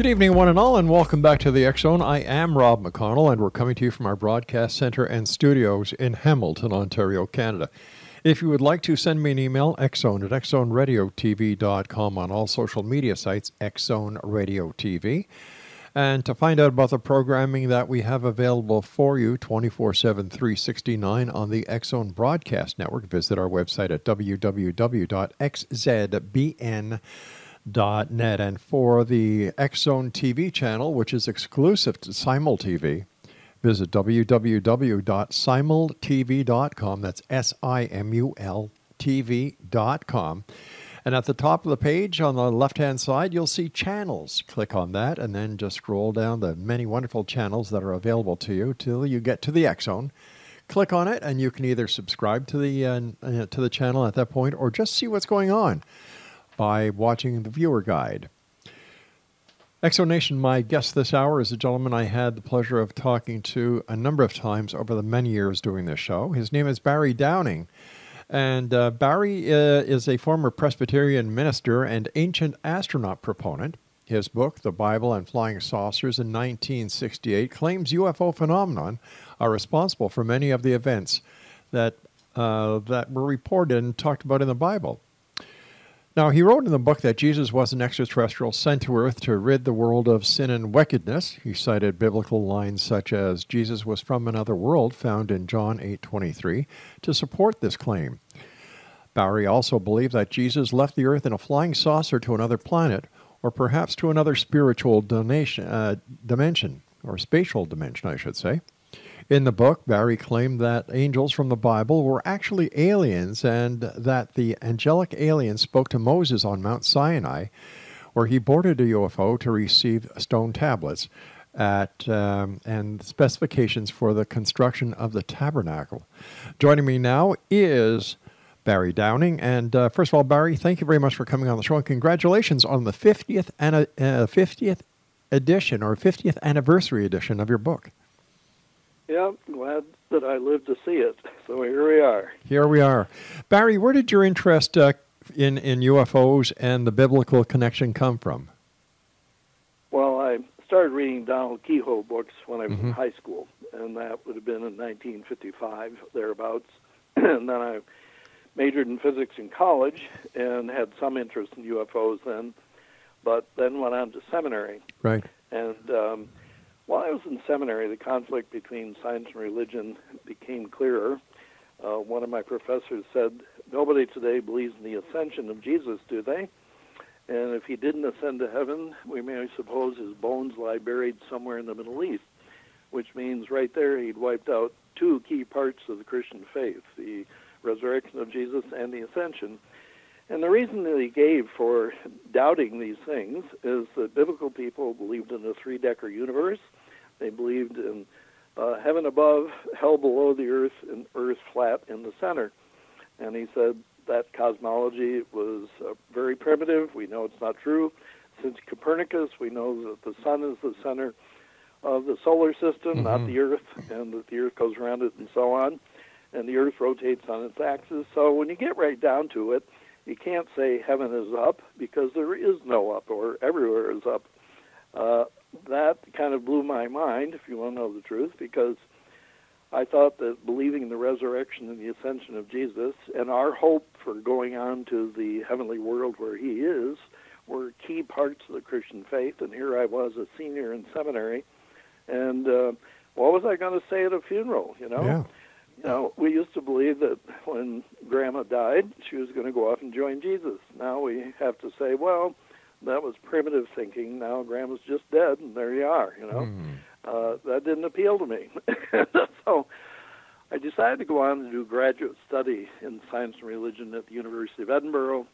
Good evening, one and all, and welcome back to the X Zone. I am Rob McConnell, and we're coming to you from our broadcast center and studios in Hamilton, Ontario, Canada. If you would like to send me an email, xzone at xzoneradiotv.com on all social media sites, X Zone Radio TV. And to find out about the programming that we have available for you 24 7, 369 on the X Zone Broadcast Network, visit our website at www.xzbn.com net. And for the Zone TV channel, which is exclusive to SimulTV, visit www.simultv.com. That's S I M U L TV.com. And at the top of the page on the left hand side, you'll see channels. Click on that and then just scroll down the many wonderful channels that are available to you till you get to the Zone. Click on it, and you can either subscribe to the uh, to the channel at that point, or just see what's going on by watching the viewer guide. X Zone Nation, my guest this hour is a gentleman I had the pleasure of talking to a number of times over the many years doing this show. His name is Barry Downing. And uh, Barry uh, is a former Presbyterian minister and ancient astronaut proponent. His book, The Bible and Flying Saucers in 1968, claims UFO phenomenon are responsible for many of the events that, uh, that were reported and talked about in the Bible. Now, he wrote in the book that Jesus was an extraterrestrial sent to Earth to rid the world of sin and wickedness. He cited biblical lines such as Jesus was from another world found in John 8:23 to support this claim. Barry also believed that Jesus left the earth in a flying saucer to another planet or perhaps to another spiritual donation, uh, dimension or spatial dimension, I should say. In the book, Barry claimed that angels from the Bible were actually aliens and that the angelic aliens spoke to Moses on Mount Sinai, where he boarded a UFO to receive stone tablets at um, and specifications for the construction of the tabernacle. Joining me now is Barry Downing. And uh, first of all, Barry, thank you very much for coming on the show and congratulations on the 50th, and, uh, 50th edition or 50th anniversary edition of your book. Yeah, glad that I lived to see it. So here we are. Here we are. Barry, where did your interest uh, in, in UFOs and the biblical connection come from? Well, I started reading Donald Keyhoe books when I was Mhm. in high school, and that would have been in 1955, thereabouts. and then I majored in physics in college and had some interest in UFOs then, but then went on to seminary. Right. And um, while I was in seminary, the conflict between science and religion became clearer. Uh, one of my professors said, Nobody today believes in the ascension of Jesus, do they? And if he didn't ascend to heaven, we may suppose his bones lie buried somewhere in the Middle East, which means right there he'd wiped out two key parts of the Christian faith the resurrection of Jesus and the ascension. And the reason that he gave for doubting these things is that biblical people believed in a three decker universe. They believed in uh, heaven above, hell below the earth, and earth flat in the center. And he said that cosmology was uh, very primitive. We know it's not true. Since Copernicus, we know that the sun is the center of the solar system, not Mhm. the earth, and that the earth goes around it and so on. And the earth rotates on its axis. So when you get right down to it, you can't say heaven is up because there is no up or everywhere is up. Uh, that kind of blew my mind, if you want to know the truth, because I thought that believing in the resurrection and the ascension of Jesus and our hope for going on to the heavenly world where he is were key parts of the Christian faith. And here I was, a senior in seminary, and uh, what was I going to say at a funeral? You know, Yeah. you know, we used to believe that when Grandma died, she was going to go off and join Jesus. Now we have to say, well, that was primitive thinking. Now Grandma's just dead, and there you are. You know, uh, that didn't appeal to me. so I decided to go on to do graduate study in science and religion at the University of Edinburgh.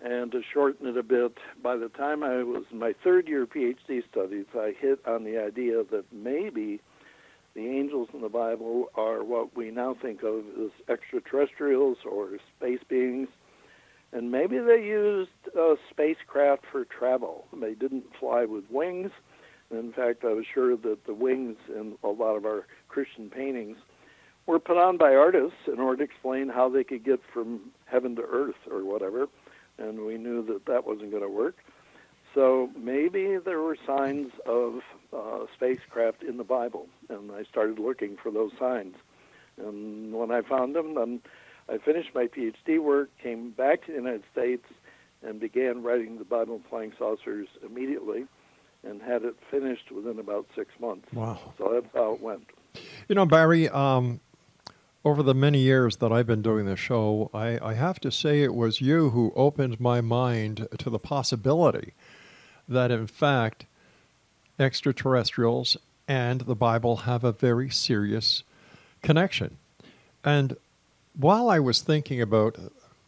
And to shorten it a bit, by the time I was in my third year PhD studies, I hit on the idea that maybe the angels in the Bible are what we now think of as extraterrestrials or space beings. And maybe they used a spacecraft for travel. They didn't fly with wings. In fact, I was sure that the wings in a lot of our Christian paintings were put on by artists in order to explain how they could get from heaven to earth or whatever. And we knew that that wasn't going to work. So maybe there were signs of uh, spacecraft in the Bible, and I started looking for those signs. And when I found them, then I finished my PhD work, came back to the United States, and began writing the Bible and Flying Saucers immediately, and had it finished within about six months. Wow. So that's how it went. You know, Barry, um, over the many years that I've been doing this show, I, I have to say it was you who opened my mind to the possibility that, in fact, extraterrestrials and the Bible have a very serious connection. And while I was thinking about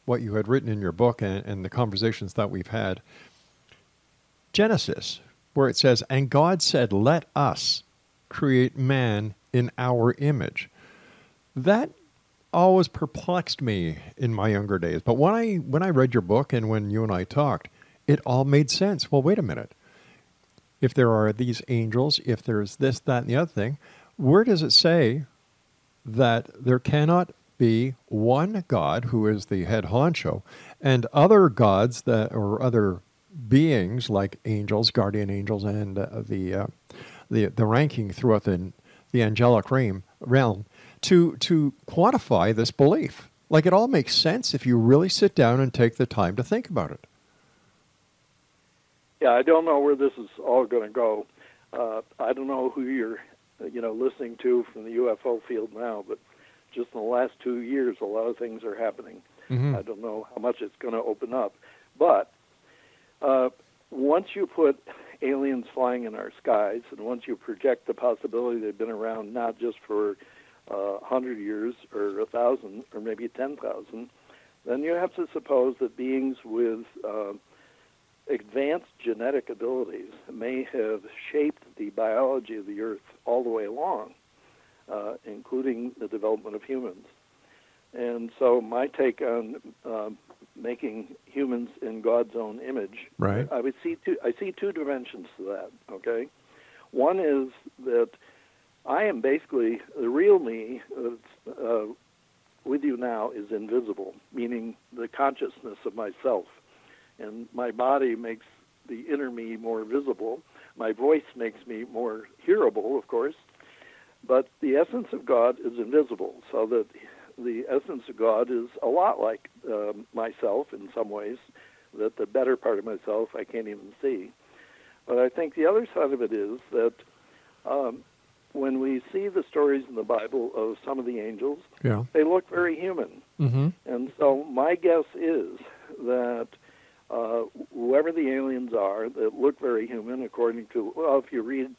what you had written in your book and, and the conversations that we've had, Genesis, where it says, And God said, Let us create man in our image. That always perplexed me in my younger days. But when I when I read your book and when you and I talked, it all made sense. Well, wait a minute. If there are these angels, if there's this, that, and the other thing, where does it say that there cannot be one God who is the head honcho and other gods that or other beings like angels, guardian angels, and uh, the, uh, the the ranking throughout the the angelic realm realm to to quantify this belief. Like it all makes sense if you really sit down and take the time to think about it. Yeah, I don't know where this is all going to go. Uh, I don't know who you're, you know, listening to from the UFO field now, but just in the last two years, a lot of things are happening. Mhm. I don't know how much it's going to open up, but uh, once you put aliens flying in our skies, and once you project the possibility they've been around not just for uh, a hundred years or a thousand or maybe ten thousand, then you have to suppose that beings with uh, advanced genetic abilities may have shaped the biology of the Earth all the way along, uh, including the development of humans. And so, my take on um, making humans in God's own image, Right. I would see two. I see two dimensions to that. Okay, one is that I am basically the real me that's uh, with you now is invisible, meaning the consciousness of myself and my body makes the inner me more visible. My voice makes me more hearable, of course, but the essence of God is invisible, so that the essence of God is a lot like um, myself in some ways, that the better part of myself I can't even see. But I think the other side of it is that um, when we see the stories in the Bible of some of the angels, Yeah. they look very human. Mm-hmm. And so my guess is that uh, whoever the aliens are that look very human, according to, well, if you read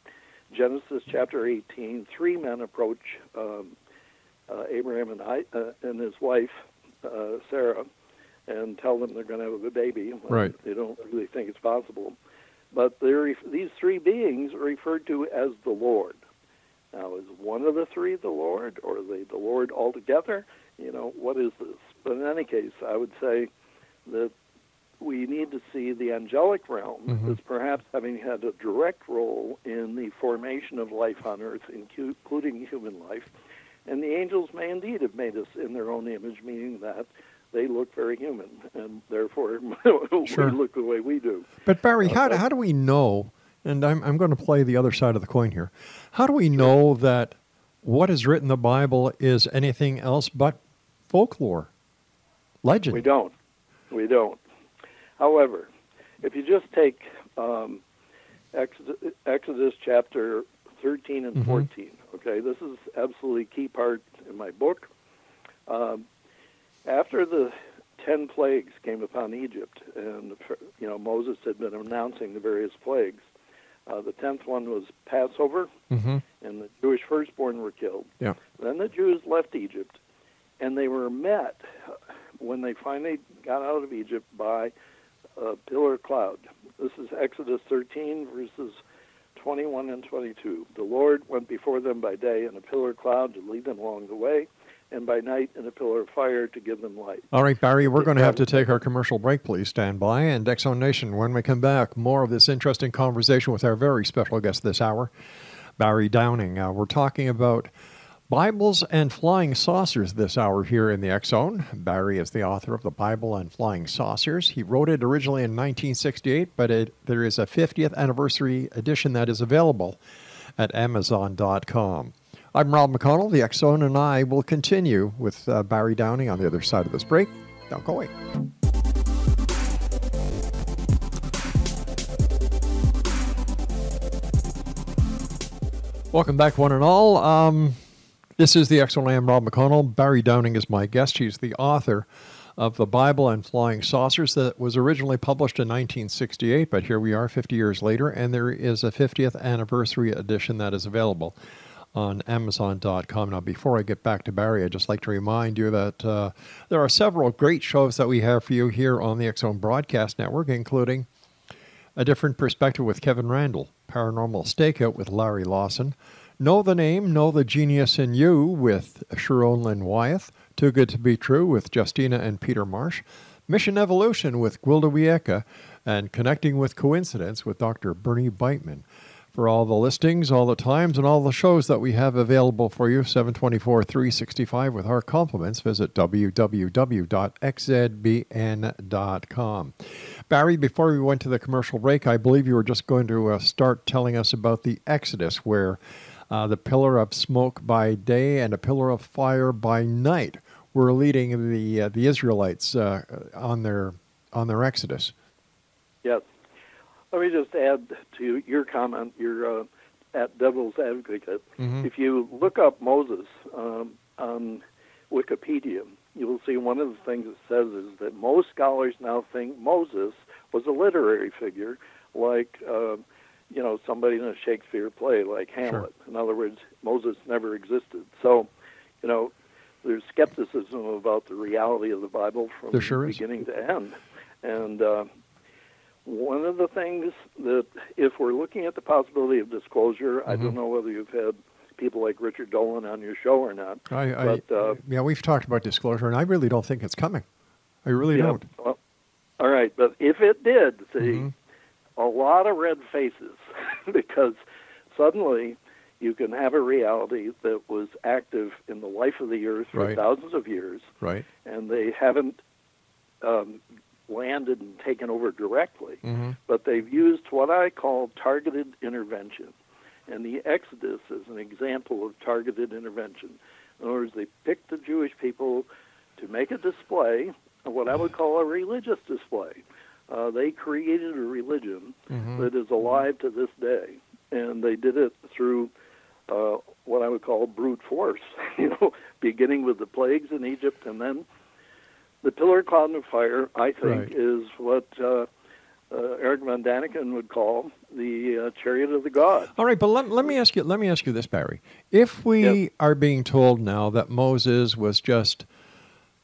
Genesis chapter 18, three men approach um, uh, Abraham and, I, uh, and his wife, uh, Sarah, and tell them they're going to have a baby. Right. They don't really think it's possible. But these three beings are referred to as the Lord. Now, is one of the three the Lord, or are they the Lord altogether? You know, what is this? But in any case, I would say that we need to see the angelic realm Mhm. as perhaps having had a direct role in the formation of life on earth, including human life. And the angels may indeed have made us in their own image, meaning that they look very human, and therefore Sure. we look the way we do. But Barry, how, do- how do we know and I'm, I'm going to play the other side of the coin here. How do we know that what is written in the Bible is anything else but folklore, legend? We don't. We don't. However, if you just take um, Exodus, Exodus chapter 13 and Mhm. 14, okay, this is absolutely key part in my book. Um, after the ten plagues came upon Egypt, and you know Moses had been announcing the various plagues, uh, the tenth one was Passover, Mm-hmm. and the Jewish firstborn were killed. Yeah. Then the Jews left Egypt, and they were met when they finally got out of Egypt by a pillar cloud. This is Exodus 13, verses 21 and 22. The Lord went before them by day in a pillar cloud to lead them along the way, and by night in a pillar of fire to give them light. All right, Barry, we're going to have to take our commercial break. Please stand by. And X Zone Nation, when we come back, more of this interesting conversation with our very special guest this hour, Barry Downing. Uh, we're talking about Bibles and flying saucers this hour here in the Zone. Barry is the author of the Bible and Flying Saucers. He wrote it originally in 1968, but it, there is a 50th anniversary edition that is available at Amazon.com. I'm Rob McConnell. The Zone and I will continue with uh, Barry Downing on the other side of this break. Don't go away. Welcome back, one and all. Um, this is the X Zone I am Rob McConnell. Barry Downing is my guest. He's the author of the Bible and Flying Saucers that was originally published in 1968, but here we are 50 years later, and there is a 50th anniversary edition that is available on Amazon.com. Now, before I get back to Barry, I'd just like to remind you that uh, there are several great shows that we have for you here on the Zone Broadcast Network, including A Different Perspective with Kevin Randle, Paranormal Stakeout with Larry Lawson, Know the Name, Know the Genius in You with Sharon Lynn Wyeth, Too Good to Be True with Justina and Peter Marsh, Mission Evolution with Gwilda Wiyaka, and Connecting with Coincidence with Dr. Bernie Beitman. For all the listings, all the times, and all the shows that we have available for you, 724 365 with our compliments, visit www.xzbn.com. Barry, before we went to the commercial break, I believe you were just going to uh, start telling us about the Exodus, where uh, the pillar of smoke by day and a pillar of fire by night were leading the uh, the Israelites uh, on their on their Exodus. Yes. Let me just add to your comment. You're uh, at Devil's Advocate. Mhm. If you look up Moses um, on Wikipedia, you will see one of the things it says is that most scholars now think Moses was a literary figure, like uh, you know somebody in a Shakespeare play, like Hamlet. In other words, Moses never existed. So, you know, there's skepticism about the reality of the Bible from sure is. beginning to end, and. Uh, one of the things that, if we're looking at the possibility of disclosure, I Mhm. don't know whether you've had people like Richard Dolan on your show or not. I, I, But, uh, yeah, we've talked about disclosure, and I really don't think it's coming. I really Yeah, don't. well, all right, but if it did, see, Mhm. A lot of red faces, because suddenly you can have a reality that was active in the life of the earth for Right. thousands of years, Right. and they haven't um, landed and taken over directly. Mm-hmm. but they've used what I call targeted intervention. And the Exodus is an example of targeted intervention. In other words, they picked the Jewish people to make a display, what I would call a religious display. Uh, they created a religion Mhm. that is alive to this day, and they did it through uh, what I would call brute force. you know, beginning with the plagues in Egypt, and then the pillar, cloud, and fire. I think Right. is what uh, uh, Erich von Daniken would call the uh, chariot of the god. All right, but let, let me ask you. Let me ask you this, Barry. If we Yes. are being told now that Moses was just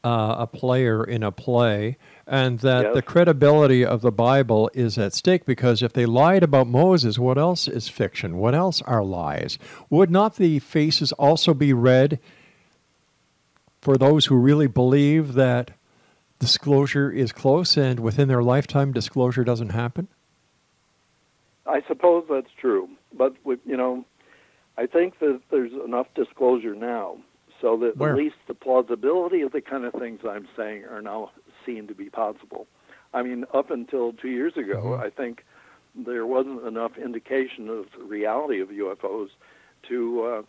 uh, a player in a play, and that Yes. the credibility of the Bible is at stake, because if they lied about Moses, what else is fiction? What else are lies? Would not the faces also be read for those who really believe that disclosure is close, and within their lifetime, disclosure doesn't happen? I suppose that's true, but with, you know, I think that there's enough disclosure now so that Where? at least the plausibility of the kind of things I'm saying are now seen to be possible. I mean, up until two years ago, Mhm. I think there wasn't enough indication of the reality of UFOs to uh,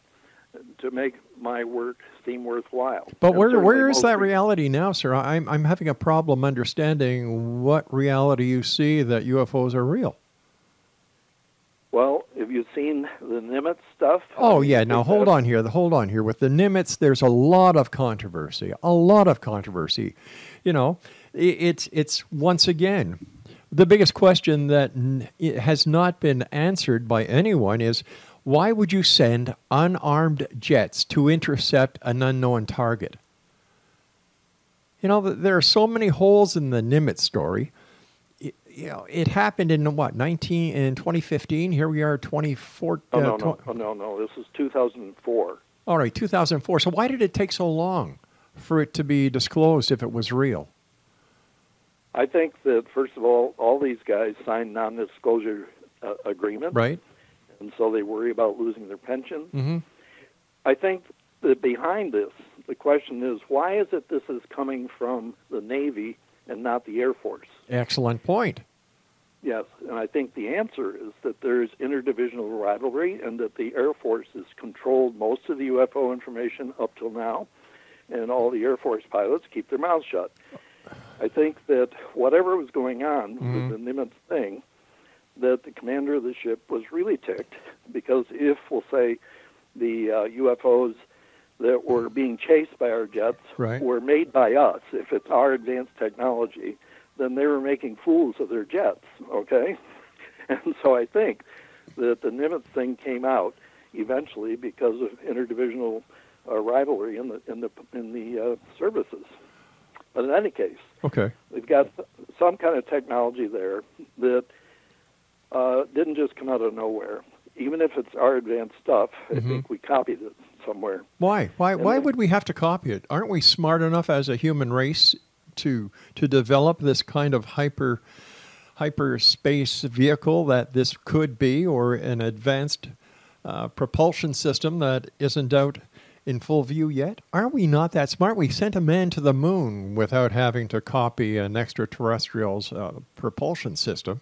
to make my work seem worthwhile. But And where where is that reality now, sir? I'm I'm having a problem understanding what reality you see that UFOs are real. Well, have you seen the Nimitz stuff? Oh yeah, now hold on here. Hold on here. With the Nimitz, there's a lot of controversy. A lot of controversy. You know, it's it's once again the biggest question that has not been answered by anyone is why would you send unarmed jets to intercept an unknown target? You know, there are so many holes in the Nimitz story. You know, it happened in what 19 in 2015. Here we are, 24. Oh uh, no, tw- no, oh, no, no. This is 2004. all right, 2004. So why did it take so long for it to be disclosed if it was real? I think that first of all, all these guys signed non-disclosure uh, agreements, Right? and so they worry about losing their pension. Mm-hmm. I think that behind this, the question is, why is it this is coming from the Navy and not the Air Force? Excellent point. Yes, and I think the answer is that there's interdivisional rivalry and that the Air Force has controlled most of the UFO information up till now, and all the Air Force pilots keep their mouths shut. I think that whatever was going on Mhm. with the Nimitz thing, that the commander of the ship was really ticked because if, we'll say, the uh, UFOs that were being chased by our jets Right. were made by us, if it's our advanced technology, then they were making fools of their jets, okay? And so I think that the Nimitz thing came out eventually because of interdivisional uh, rivalry in the in the in the uh, services. But in any case, Okay. we've got some kind of technology there that uh, didn't just come out of nowhere. Even if it's our advanced stuff, I Mhm. think we copied it somewhere. Why? Why? And Why then- would we have to copy it? Aren't we smart enough as a human race to to develop this kind of hyper hyperspace vehicle that this could be, or an advanced uh, propulsion system that isn't out in full view yet? Are we not that smart? We sent a man to the moon without having to copy an extraterrestrial's uh, propulsion system.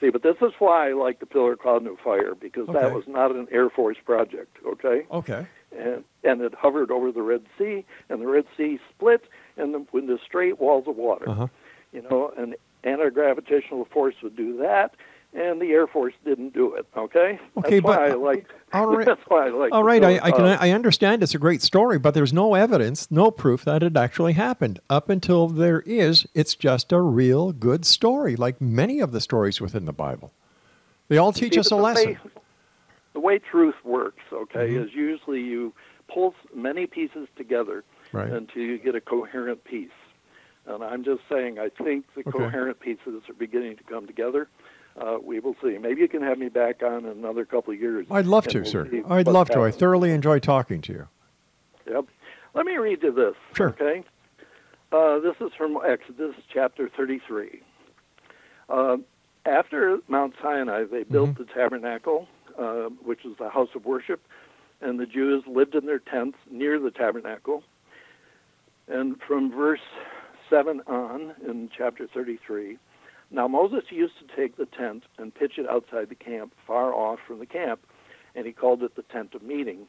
See, but this is why I like the Pillar Cloud New Fire because Okay. that was not an Air Force project, okay? Okay. And and it hovered over the Red Sea, and the Red Sea split, and the, with the straight walls of water. Uh-huh. You know, an anti-gravitational force would do that, and the Air Force didn't do it. Okay. Okay, that's why but- I like. all right. That's why I like. All the I, I can Cloud. I understand it's a great story, but there's no evidence, no proof that it actually happened. Up until there is, it's just a real good story, like many of the stories within the Bible. They all teach See, us a the lesson. Way, the way truth works, okay, Mhm. is usually you pull many pieces together Right. until you get a coherent piece. And I'm just saying, I think the Okay. coherent pieces are beginning to come together. Uh, we will see. Maybe you can have me back on in another couple of years. I'd love to, we'll sir. I'd love to. I thoroughly enjoy talking to you. Yep. Let me read you this. Sure. Okay. Uh, this is from Exodus chapter 33. Uh, after Mount Sinai, they built Mhm. the tabernacle, uh, which is the house of worship, and the Jews lived in their tents near the tabernacle. And from verse 7 on in chapter 33, now Moses used to take the tent and pitch it outside the camp, far off from the camp, and he called it the tent of meeting.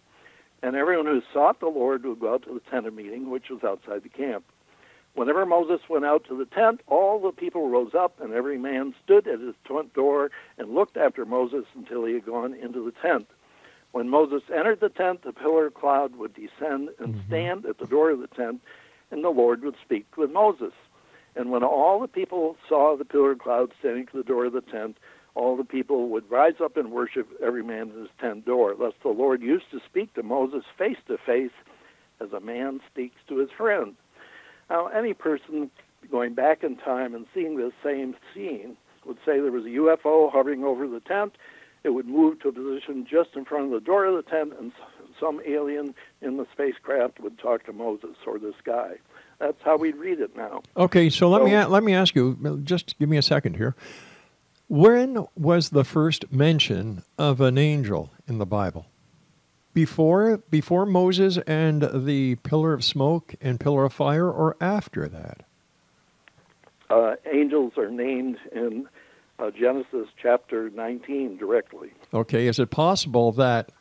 And everyone who sought the Lord would go out to the tent of meeting, which was outside the camp. Whenever Moses went out to the tent, all the people rose up, and every man stood at his tent door and looked after Moses until he had gone into the tent. When Moses entered the tent, the pillar of cloud would descend and Mhm. stand at the door of the tent, and the Lord would speak with Moses. And when all the people saw the pillar of cloud standing at the door of the tent, all the people would rise up and worship every man at his tent door. Thus the Lord used to speak to Moses face to face as a man speaks to his friend. Now, any person going back in time and seeing this same scene would say there was a UFO hovering over the tent. It would move to a position just in front of the door of the tent, and some alien in the spacecraft would talk to Moses or this guy. That's how we read it now. Okay, so let me So- a- let me ask you. Just give me a second here. When was the first mention of an angel in the Bible? Before before Moses and the pillar of smoke and pillar of fire, or after that? uh, angels are named in uh, Genesis chapter 19 directly. Okay, is it possible that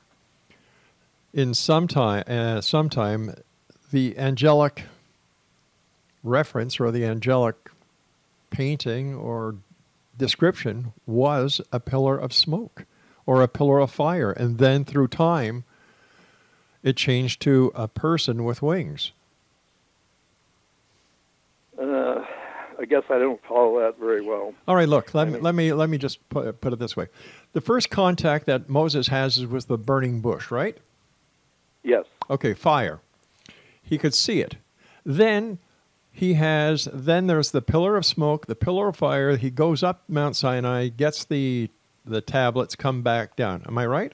in some time, uh, sometime, the angelic reference or the angelic painting or description was a pillar of smoke or a pillar of fire, and then through time, it changed to a person with wings? Uh, I guess I don't follow that very well. All right, look, let me, let me let me just put, put it this way. The first contact that Moses has is with the burning bush, right? Yes. Okay, fire. He could see it. Then he has then there's the pillar of smoke, the pillar of fire. He goes up Mount Sinai, gets the the tablets, come back down. Am I right?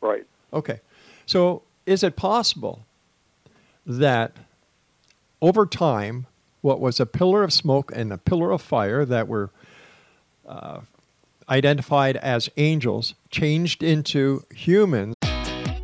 Right. Okay. So is it possible that over time, what was a pillar of smoke and a pillar of fire that were uh, identified as angels changed into humans?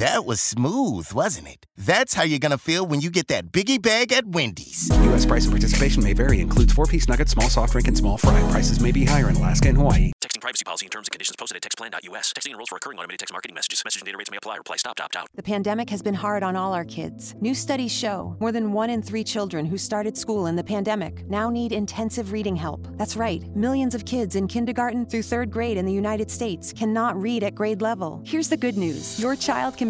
That was smooth, wasn't it? That's how you're gonna feel when you get that biggie bag at Wendy's. U.S. price and participation may vary. Includes four-piece nuggets, small soft drink, and small fry. Prices may be higher in Alaska and Hawaii. Texting privacy policy and terms and conditions posted at textplan.us. Texting enrolls for recurring automated text marketing messages. Message and data rates may apply. Reply stop, opt out. The pandemic has been hard on all our kids. New studies show more than one in three children who started school in the pandemic now need intensive reading help. That's right, millions of kids in kindergarten through third grade in the United States cannot read at grade level. Here's the good news your child can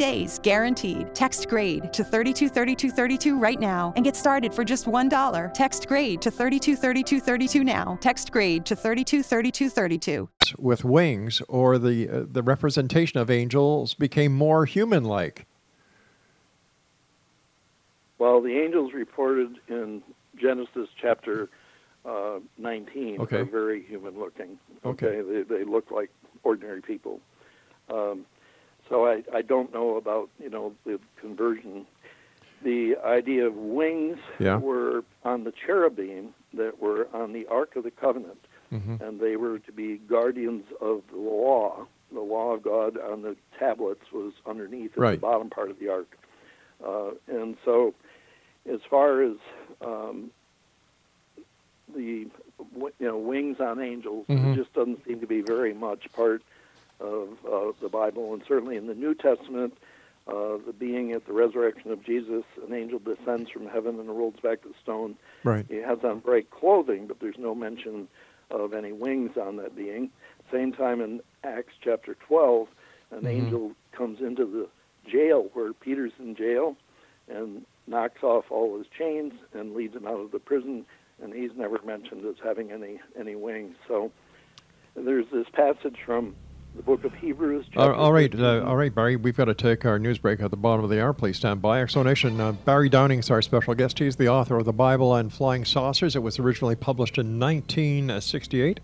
days, guaranteed. Text grade to 323232 right now and get started for just $1. Text grade to 323232 now. Text grade to 323232. with wings or the uh, the representation of angels became more human-like. Well, the angels reported in Genesis chapter uh, 19 Okay. are very human looking. Okay. They, they look like ordinary people. Um, so I, I don't know about, you know, the conversion. The idea of wings Yeah. were on the cherubim that were on the Ark of the Covenant, Mhm. and they were to be guardians of the law. The law of God on the tablets was underneath at Right. the bottom part of the Ark. Uh, and so, as far as um, the you know wings on angels, Mhm. it just doesn't seem to be very much part of uh, the Bible, and certainly in the New Testament, uh, the being at the resurrection of Jesus, an angel descends from heaven and rolls back the stone. Right. He has on bright clothing, but there's no mention of any wings on that being. Same time in Acts chapter 12, an Mhm. angel comes into the jail where Peter's in jail and knocks off all his chains and leads him out of the prison, and he's never mentioned as having any any wings. So there's this passage from the book of Hebrews. All, chapter all right, 13. uh, all right, Barry. We've got to take our news break at the bottom of the hour. Please stand by. Explanation. Uh, Barry Downing is our special guest. He's the author of the Bible and Flying Saucers. It was originally published in 1968,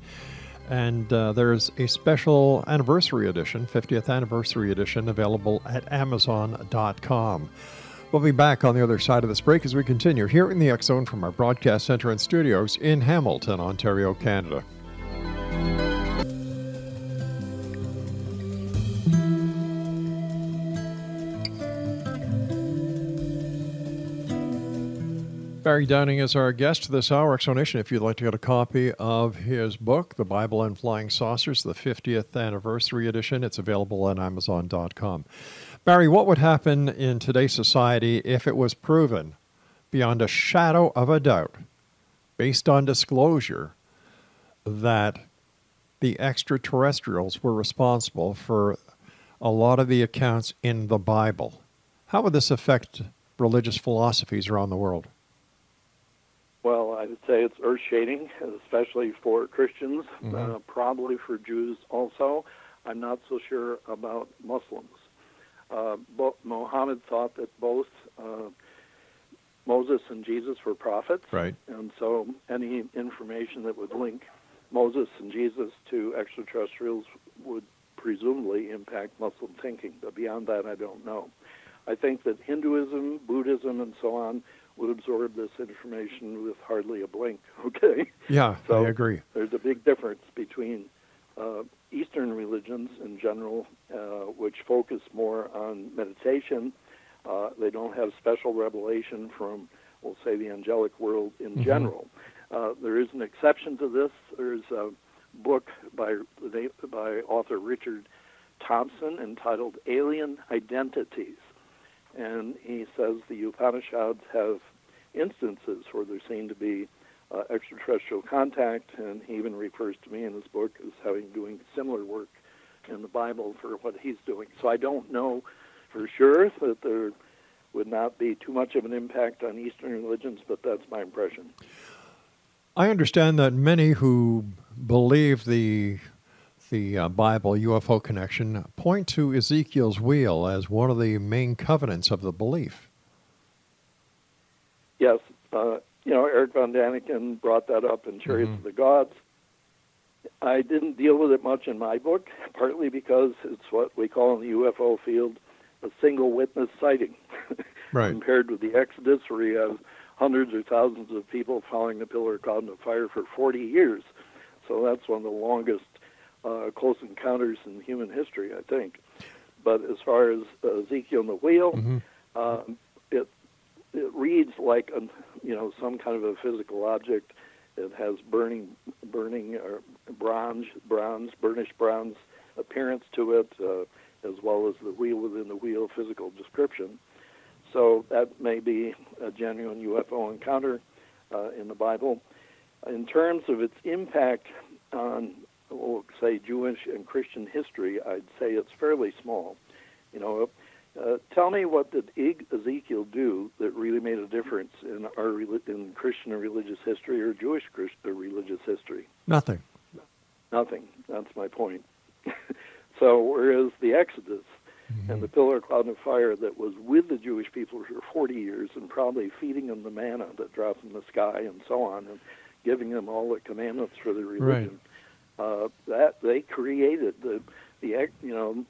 and uh, there's a special anniversary edition, 50th anniversary edition, available at Amazon.com. We'll be back on the other side of this break as we continue here in the X Zone from our broadcast center and studios in Hamilton, Ontario, Canada. Barry Downing is our guest this hour. Explanation. If you'd like to get a copy of his book, The Bible and Flying Saucers, the 50th anniversary edition, it's available on Amazon.com. Barry, what would happen in today's society if it was proven beyond a shadow of a doubt, based on disclosure, that the extraterrestrials were responsible for a lot of the accounts in the Bible? How would this affect religious philosophies around the world? I would say it's earth shaking, especially for Christians, Mhm. uh, probably for Jews also. I'm not so sure about Muslims. Uh, bo- Mohammed thought that both uh, Moses and Jesus were prophets, Right. and so any information that would link Moses and Jesus to extraterrestrials would presumably impact Muslim thinking. But beyond that, I don't know. I think that Hinduism, Buddhism, and so on would absorb this information with hardly a blink. Okay. Yeah, So I agree. There's a big difference between uh, Eastern religions in general, uh, which focus more on meditation. Uh, they don't have special revelation from, we'll say, the angelic world in Mhm. general. Uh, there is an exception to this. There's a book by by author Richard Thompson entitled "Alien Identities," and he says the Upanishads have instances where there seem to be uh, extraterrestrial contact, and he even refers to me in his book as having doing similar work in the Bible for what he's doing. So I don't know for sure that there would not be too much of an impact on Eastern religions, but that's my impression. I understand that many who believe the the uh, Bible UFO connection point to Ezekiel's wheel as one of the main covenants of the belief. Yes, uh, you know, Erich von Daniken brought that up in Chariots Mhm. of the Gods. I didn't deal with it much in my book, partly because it's what we call in the UFO field a single witness sighting. Right. Compared with the Exodus, where you have hundreds or thousands of people following the pillar of cloud and fire for 40 years. So that's one of the longest uh, close encounters in human history, I think. But as far as uh, Ezekiel and the wheel, Mhm. um, it it reads like a you know some kind of a physical object. It has burning burning or bronze bronze burnished bronze appearance to it, uh, as well as the wheel within the wheel physical description. So that may be a genuine UFO encounter uh, in the Bible. In terms of its impact on, say, Jewish and Christian history, I'd say it's fairly small. You know, uh, tell me what did Ezekiel do that really made a difference in our in Christian and religious history or Jewish Christ- or religious history? Nothing. Nothing. That's my point. so whereas the Exodus and the pillar of cloud and fire that was with the Jewish people for 40 years and probably feeding them the manna that dropped from the sky and so on and giving them all the commandments for their religion. Uh, that they created the the you know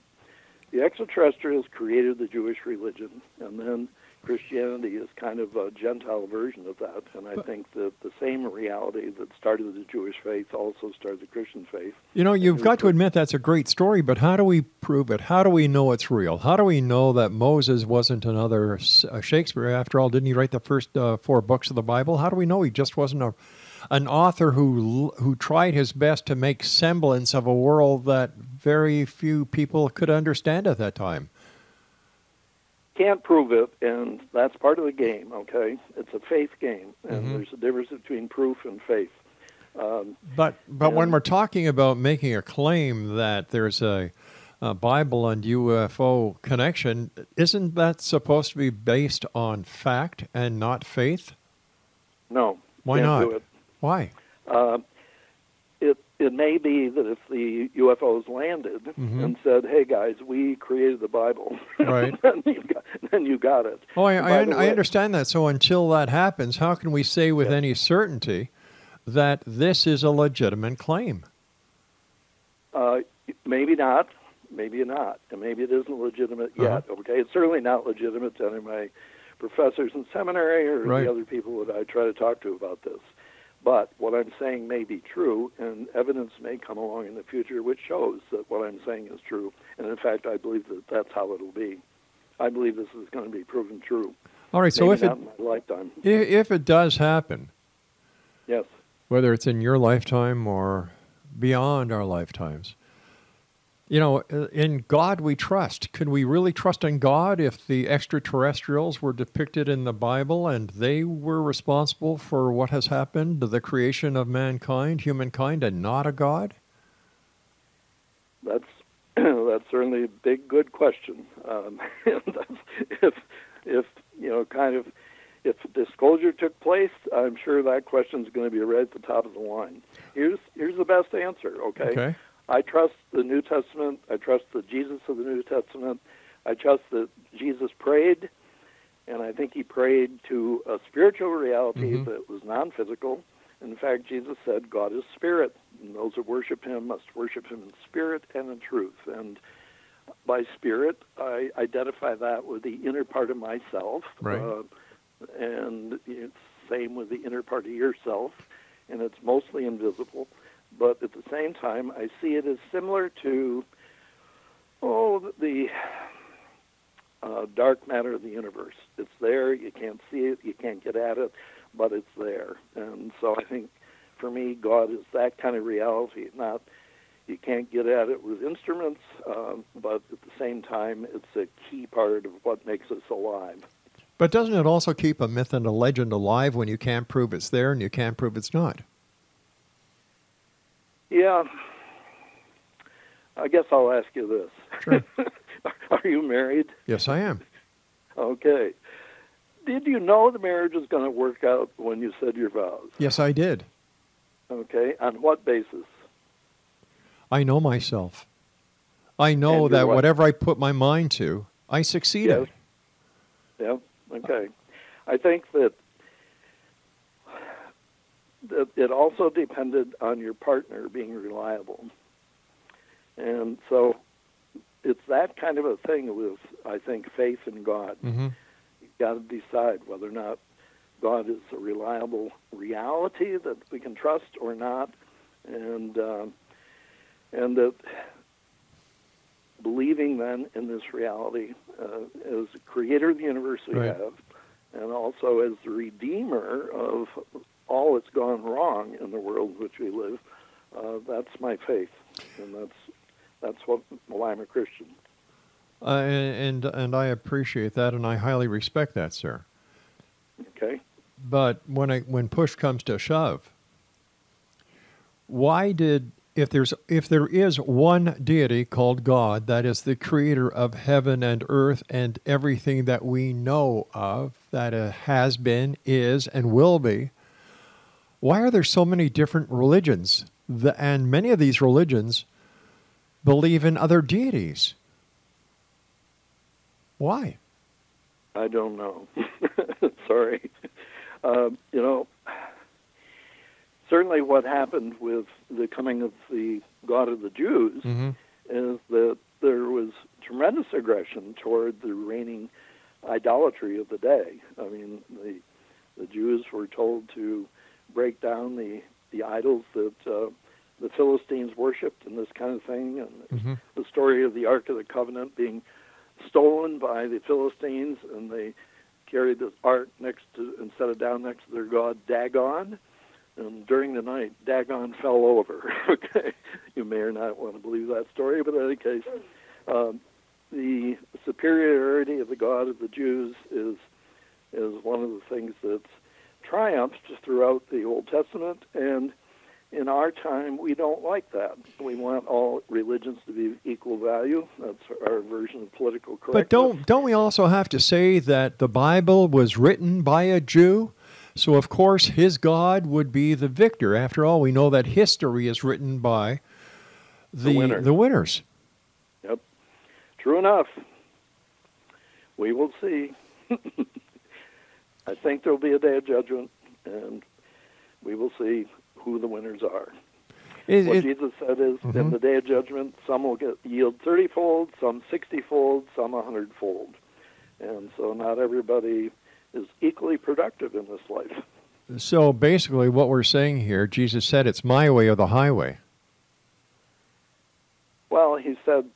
the extraterrestrials created the Jewish religion and then Christianity is kind of a Gentile version of that, and I think that the same reality that started the Jewish faith also started the Christian faith. You know, you've got to admit that's a great story, but how do we prove it? How do we know it's real? How do we know that Moses wasn't another Shakespeare? After all, didn't he write the first uh, four books of the Bible? How do we know he just wasn't a, an author who who tried his best to make semblance of a world that very few people could understand at that time? Can't prove it, and that's part of the game. Okay, it's a faith game, and Mhm. there's a difference between proof and faith. Um, But but when we're talking about making a claim that there's a, a Bible and UFO connection, isn't that supposed to be based on fact and not faith? no, Why not? Why? Uh, it it may be that if the UFOs landed Mhm. and said, "Hey guys, we created the Bible," Right. then, you got, then you got it. Oh, I, I, I understand that. So until that happens, how can we say with any certainty that this is a legitimate claim? Uh, maybe not. Maybe not. And maybe it isn't legitimate yet. Uh-huh. Okay, it's certainly not legitimate to any of my professors in seminary or Right. the other people that I try to talk to about this. But what I'm saying may be true, and evidence may come along in the future which shows that what I'm saying is true. And in fact, I believe that that's how it'll be. I believe this is going to be proven true. All right, so Maybe if it not in my lifetime, i- if it does happen, yes. whether it's in your lifetime or beyond our lifetimes. You know, uh, in God we trust. Can we really trust in God if the extraterrestrials were depicted in the Bible and they were responsible for what has happened, the creation of mankind, humankind, and not a God? That's that's certainly a big, good question. Um, if if you know, kind of, if disclosure took place, I'm sure that question is going to be right at the top of the line. Here's here's the best answer. Okay. Okay. I trust the New Testament. I trust the Jesus of the New Testament. I trust that Jesus prayed, and I think he prayed to a spiritual reality Mhm. that was non-physical. In fact, Jesus said, "God is spirit, and those who worship Him must worship Him in spirit and in truth." And by spirit, I identify that with the inner part of myself, Right. uh, and it's same with the inner part of yourself, and it's mostly invisible. But at the same time, I see it as similar to, oh, the uh, dark matter of the universe. It's there. You can't see it. You can't get at it, but it's there. And so I think, for me, God is that kind of reality. Not you can't get at it with instruments, um, but at the same time, it's a key part of what makes us alive. But doesn't it also keep a myth and a legend alive when you can't prove it's there and you can't prove it's not? Yeah. I guess I'll ask you this. Sure. Are you married? Yes, I am. Okay. Did you know the marriage was going to work out when you said your vows? Yes, I did. Okay. On what basis? I know myself. I know that wife. whatever I put my mind to, I succeed at. Yes. Yeah. Okay. I think that it also depended on your partner being reliable, and so it's that kind of a thing with I think faith in God. Mm-hmm. You've got to decide whether or not God is a reliable reality that we can trust or not, and um, and that believing then in this reality uh, as the creator of the universe we Right. have, and also as the redeemer of all that's gone wrong in the world in which we live. Uh, that's my faith, and that's that's what why I'm a Christian. Uh, and and I appreciate that, and I highly respect that, sir. Okay. But when I when push comes to shove, why did if there's if there is one deity called God that is the creator of heaven and earth and everything that we know of that uh, has been, is, and will be, why are there so many different religions? The, and many of these religions believe in other deities. Why? I don't know. Sorry. Um, you know, certainly what happened with the coming of the God of the Jews Mm-hmm. is that there was tremendous aggression toward the reigning idolatry of the day. I mean, the the Jews were told to break down the the idols that uh, the Philistines worshipped and this kind of thing, and Mm-hmm. the story of the Ark of the Covenant being stolen by the Philistines, and they carried this ark next to instead of down next to their god Dagon. And during the night, Dagon fell over. okay, you may or not want to believe that story, but in any case, um, the superiority of the God of the Jews is is one of the things that's triumphed throughout the Old Testament, and in our time, we don't like that. We want all religions to be equal value. That's our version of political correctness. But don't don't we also have to say that the Bible was written by a Jew? So of course his God would be the victor. After all, we know that history is written by the The winner. the winners. Yep. True enough. We will see. I think there'll be a day of judgment, and we will see who the winners are. It- what it- Jesus said is, in Mhm. the day of judgment, some will get yield thirty-fold, some sixty-fold, some a hundred-fold, and so not everybody is equally productive in this life. so basically what we're saying here, Jesus said it's my way or the highway. Well, he said,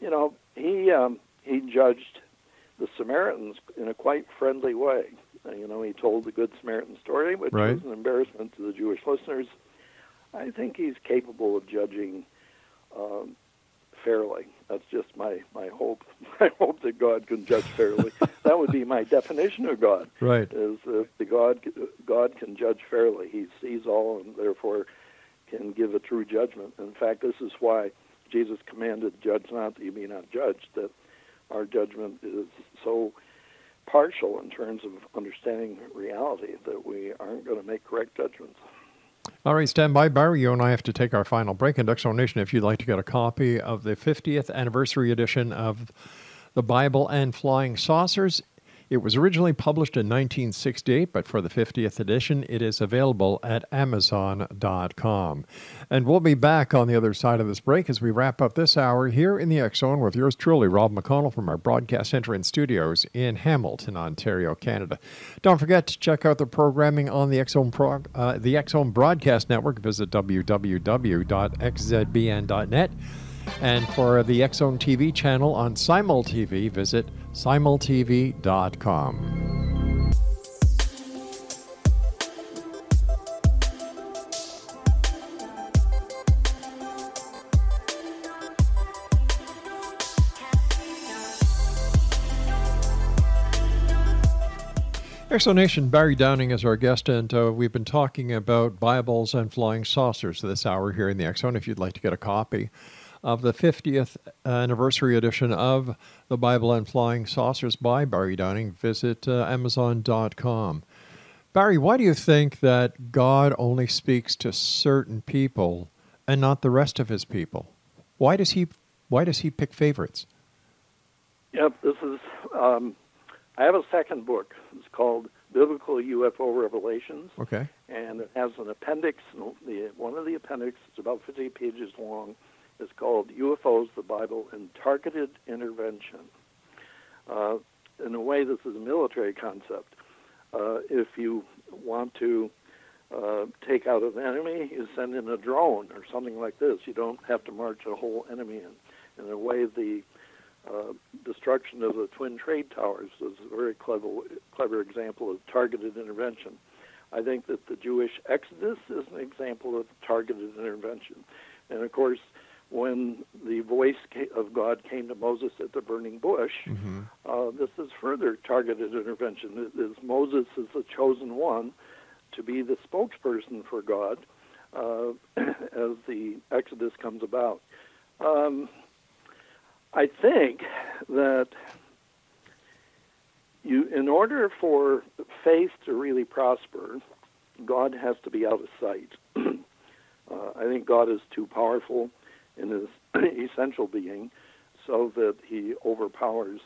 you know, he um, he judged the Samaritans in a quite friendly way. You know, he told the Good Samaritan story, which Right. was an embarrassment to the Jewish listeners. I think he's capable of judging um, fairly. That's just my, my hope. I hope that God can judge fairly. that would be my definition of God. Right. Is that the God God can judge fairly. He sees all and therefore can give a true judgment. In fact, this is why Jesus commanded, "Judge not that you be not judged." That our judgment is so partial in terms of understanding reality that we aren't going to make correct judgments. All right, stand by. Barry, you and I have to take our final break. And X Zone Nation, if you'd like to get a copy of the 50th anniversary edition of the Bible and Flying Saucers, it was originally published in 1968, but for the 50th edition, it is available at Amazon.com. And we'll be back on the other side of this break as we wrap up this hour here in the Zone with yours truly, Rob McConnell, from our broadcast center and studios in Hamilton, Ontario, Canada. Don't forget to check out the programming on the Zone, prog- uh, the Zone Broadcast Network. Visit www.xzbn.net. And for the X TV channel on SimulTV, visit simultv.com. X Zone Nation Barry Downing is our guest, and uh, we've been talking about Bibles and flying saucers this hour here in the Zone. If you'd like to get a copy of the 50th anniversary edition of The Bible and Flying Saucers by Barry Downing, visit uh, Amazon.com. Barry, why do you think that God only speaks to certain people and not the rest of his people? Why does he, why does he pick favorites? Yep, this is. Um, I have a second book. It's called Biblical UFO Revelations, Okay. and it has an appendix. The, one of the appendix, it's about 50 pages long, is called UFOs, the Bible, and Targeted Intervention. Uh, in a way, this is a military concept. Uh, if you want to uh, take out an enemy, you send in a drone or something like this. You don't have to march a whole enemy in. In a way, the uh, destruction of the Twin Trade Towers is a very clever, clever example of targeted intervention. I think that the Jewish Exodus is an example of targeted intervention. And of course, when the voice of God came to Moses at the burning bush, uh, this is further targeted intervention. It is Moses is the chosen one to be the spokesperson for God uh, as the Exodus comes about. Um, I think that you, in order for faith to really prosper, God has to be out of sight. uh, I think God is too powerful in his essential being, so that he overpowers.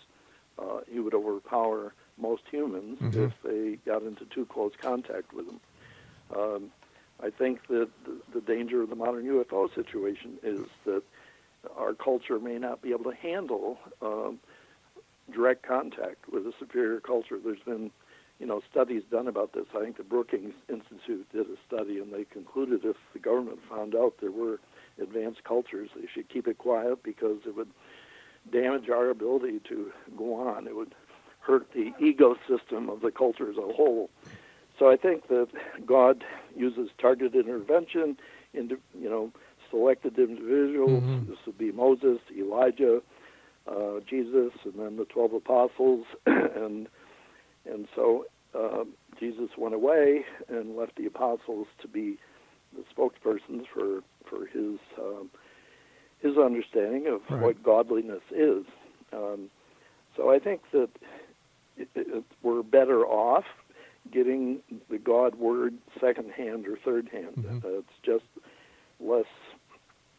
Uh, he would overpower most humans Mhm. if they got into too close contact with him. Um, I think that the, the danger of the modern UFO situation is that our culture may not be able to handle um, direct contact with a superior culture. There's been, you know, studies done about this. I think the Brookings Institute did a study, and they concluded if the government found out there were advanced cultures, they should keep it quiet because it would damage our ability to go on. It would hurt the ecosystem of the culture as a whole. So I think that God uses targeted intervention into, you know, selected individuals. Mhm. This would be Moses, Elijah, uh, Jesus, and then the twelve apostles, and and so uh, Jesus went away and left the apostles to be the spokespersons for for his um, his understanding of Right. what godliness is. Um, so I think that it, it, we're better off getting the God word second hand or third hand. Mhm. Uh, it's just less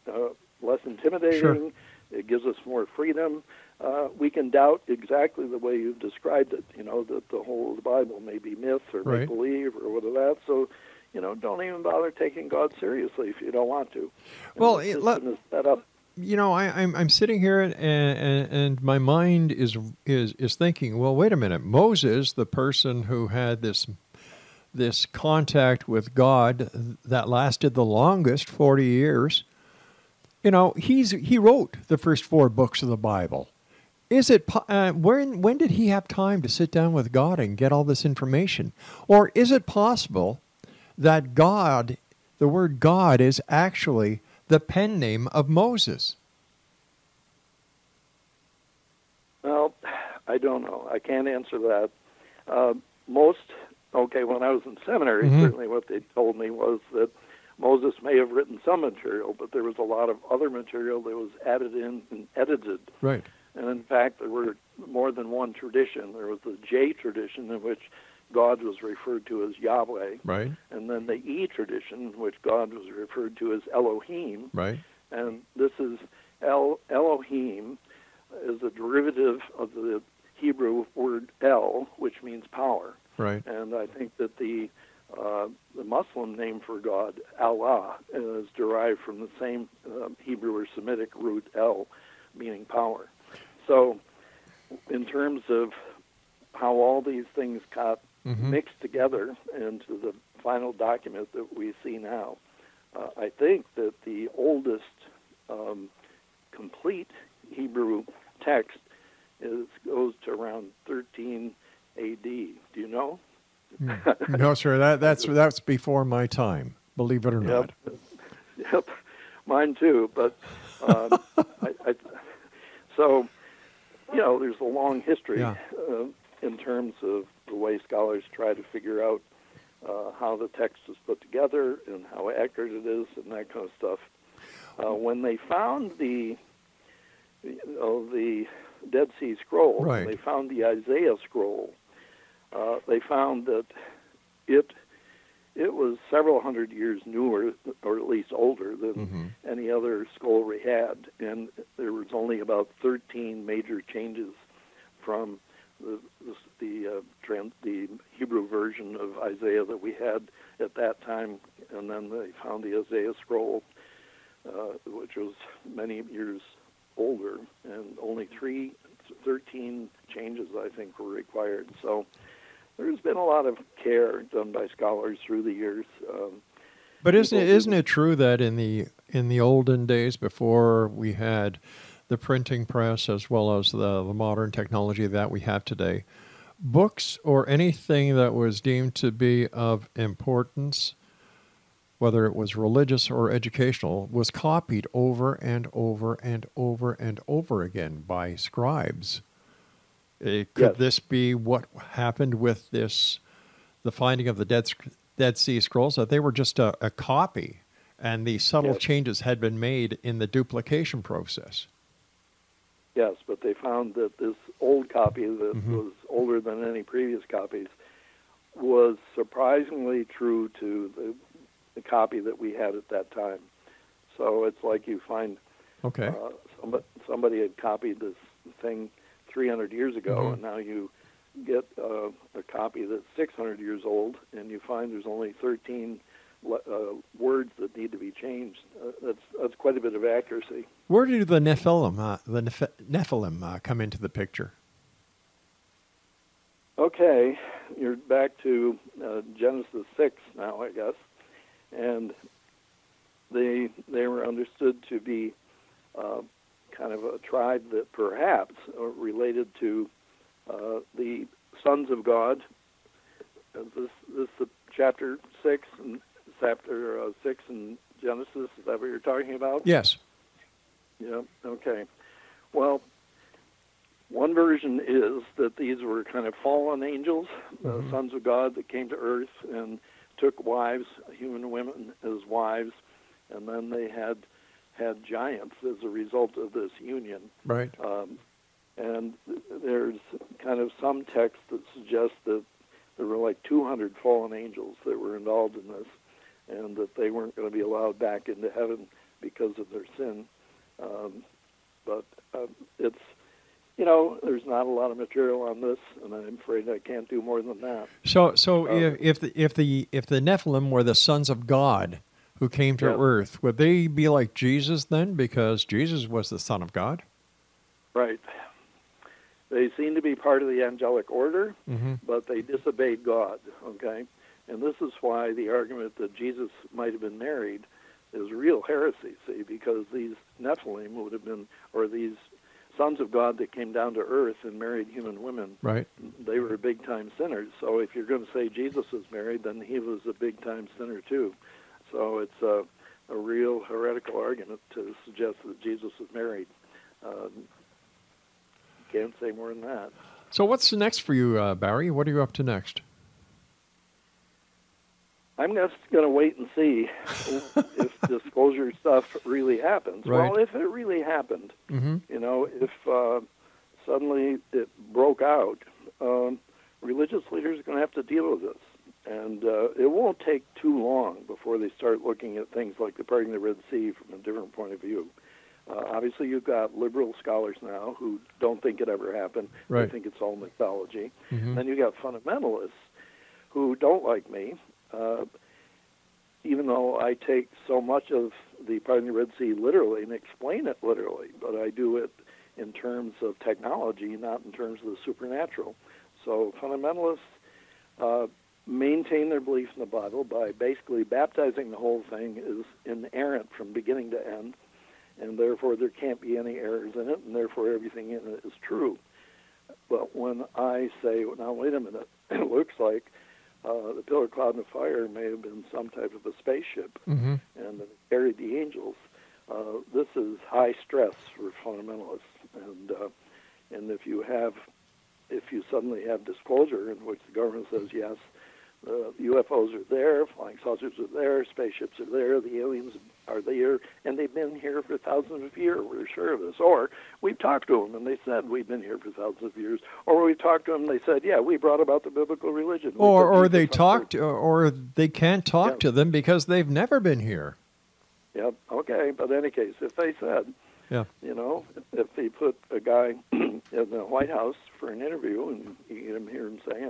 uh, less intimidating. Sure. It gives us more freedom. Uh, we can doubt exactly the way you've described it. You know that the whole of the Bible may be myth or Right. make believe or what of that. So, you know, don't even bother taking God seriously if you don't want to. And Well, it- let- set up. you know, I, I'm I'm sitting here and, and and my mind is is is thinking, well, wait a minute, Moses, the person who had this this contact with God that lasted the longest, forty years. You know, he's he wrote the first four books of the Bible. Is it uh, when when did he have time to sit down with God and get all this information, or is it possible that God, the word God, is actually the pen name of Moses? Well, I don't know. I can't answer that. Uh, most, okay, when I was in seminary, Mhm. certainly what they told me was that Moses may have written some material, but there was a lot of other material that was added in and edited. Right. And in fact, there were more than one tradition. There was the J tradition, in which God was referred to as Yahweh, Right. and then the E tradition, in which God was referred to as Elohim. Right. And this is El Elohim is a derivative of the Hebrew word El, which means power. Right. And I think that the uh, the Muslim name for God, Allah, is derived from the same uh, Hebrew or Semitic root El, meaning power. So, in terms of how all these things got Mhm. mixed together into the final document that we see now, uh, I think that the oldest um, complete Hebrew text is goes to around 13 A.D. Do you know? no, sir. That that's that's before my time. Believe it or not. Yep. Yep. Mine too. But um, I, I, so, you know, there's a long history Yeah. uh, in terms of the way scholars try to figure out uh, how the text is put together and how accurate it is and that kind of stuff. Uh, when they found the, you know, the Dead Sea Scroll, Right. they found the Isaiah scroll. Uh, they found that it it was several hundred years newer, or at least older than Mm-hmm. any other scroll we had, and there was only about 13 major changes from the the the, uh, trans, the Hebrew version of Isaiah that we had at that time, and then they found the Isaiah scroll, uh, which was many years older, and only three, 13 changes I think were required. So there's been a lot of care done by scholars through the years. Um, But isn't it, isn't it true that in the in the olden days, before we had the printing press as well as the, the modern technology that we have today, books or anything that was deemed to be of importance, whether it was religious or educational, was copied over and over and over and over again by scribes. Eh, could Yes. this be what happened with this, the finding of the Dead, Dead Sea Scrolls? That they were just a, a copy, and the subtle Yes. changes had been made in the duplication process. Yes, but they found that this old copy that Mhm. was older than any previous copies was surprisingly true to the, the copy that we had at that time. So it's like you find Okay. uh, somebody, somebody had copied this thing 300 years ago, Mhm. and now you get uh, a copy that's 600 years old, and you find there's only 13 le- uh, words that need to be changed. Uh, that's that's quite a bit of accuracy. Where do the Nephilim, uh, the Nephilim uh, come into the picture? Okay, you're back to uh, Genesis six now, I guess, and they they were understood to be uh, kind of a tribe that perhaps are related to uh, the sons of God. This this is chapter six and chapter uh, six in Genesis. Is that what you're talking about? Yes. Yeah. Okay. Well, one version is that these were kind of fallen angels, uh, sons of God that came to earth and took wives, human women as wives, and then they had had giants as a result of this union. Right. Um, and there's kind of some text that suggests that there were like 200 fallen angels that were involved in this, and that they weren't going to be allowed back into heaven because of their sin. Um, but uh, it's, you know, there's not a lot of material on this, and I'm afraid I can't do more than that. So, so Um, if, if the if the if the Nephilim were the sons of God who came to Yeah. earth, would they be like Jesus then? Because Jesus was the Son of God. Right. They seem to be part of the angelic order, Mhm. but they disobeyed God. Okay, and this is why the argument that Jesus might have been married is real heresy. See, because these Nephilim would have been, or these sons of God that came down to earth and married human women, Right. they were big time sinners. So if you're going to say Jesus was married, then he was a big time sinner too. So it's a, a real heretical argument to suggest that Jesus was married. Um, can't say more than that. So what's next for you, uh, Barry? What are you up to next? I'm just going to wait and see if disclosure stuff really happens. Right. Well, if it really happened, Mm-hmm. you know, if uh, suddenly it broke out, um, religious leaders are going to have to deal with this. And uh, it won't take too long before they start looking at things like the parting of the Red Sea from a different point of view. Uh, obviously, you've got liberal scholars now who don't think it ever happened. Right. They think it's all mythology. Mhm. Then you've got fundamentalists who don't like me, uh, even though I take so much of the parting of the Red Sea literally and explain it literally, but I do it in terms of technology, not in terms of the supernatural. So fundamentalists uh, maintain their belief in the Bible by basically baptizing the whole thing is inerrant from beginning to end, and therefore there can't be any errors in it, and therefore everything in it is true. But when I say, now wait a minute, it looks like uh, the pillar cloud and fire may have been some type of a spaceship, Mm-hmm. and it carried the angels. Uh, this is high stress for fundamentalists, and uh, and if you have, if you suddenly have disclosure in which the government says yes, the UFOs are there, flying saucers are there, spaceships are there, the aliens are there, and they've been here for thousands of years. We're sure of this. Or we've talked to them and they said we've been here for thousands of years. Or we've talked to them and they said, yeah, we brought about the biblical religion. We Or, or they talked, or they can't talk Yeah. to them because they've never been here. Yeah. Okay. But in any case, if they said, Yeah. you know, if they put a guy in the White House for an interview and you get him here and say,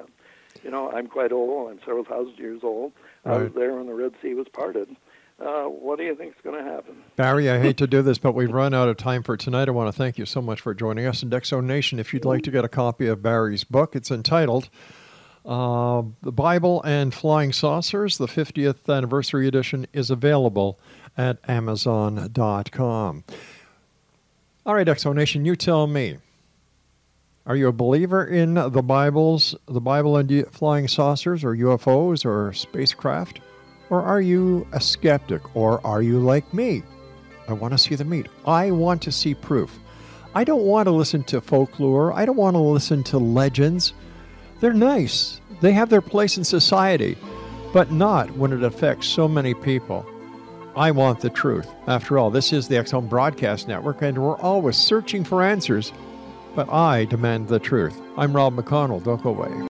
you know, I'm quite old. I'm several thousand years old. I was there when the Red Sea was parted. Uh, what do you think is going to happen? Barry, I hate to do this, but we've run out of time for tonight. I want to thank you so much for joining us. And Dexo Nation, if you'd like to get a copy of Barry's book, it's entitled uh, The Bible and Flying Saucers. The 50th anniversary edition is available at Amazon.com. All right, Dexo Nation, you tell me. Are you a believer in the Bibles, the Bible and flying saucers, or UFOs, or spacecraft? Or are you a skeptic? Or are you like me? I want to see the meat. I want to see proof. I don't want to listen to folklore. I don't want to listen to legends. They're nice, they have their place in society, but not when it affects so many people. I want the truth. After all, this is the Home Broadcast Network, and we're always searching for answers, but I demand the truth. I'm Rob McConnell. Don't go away.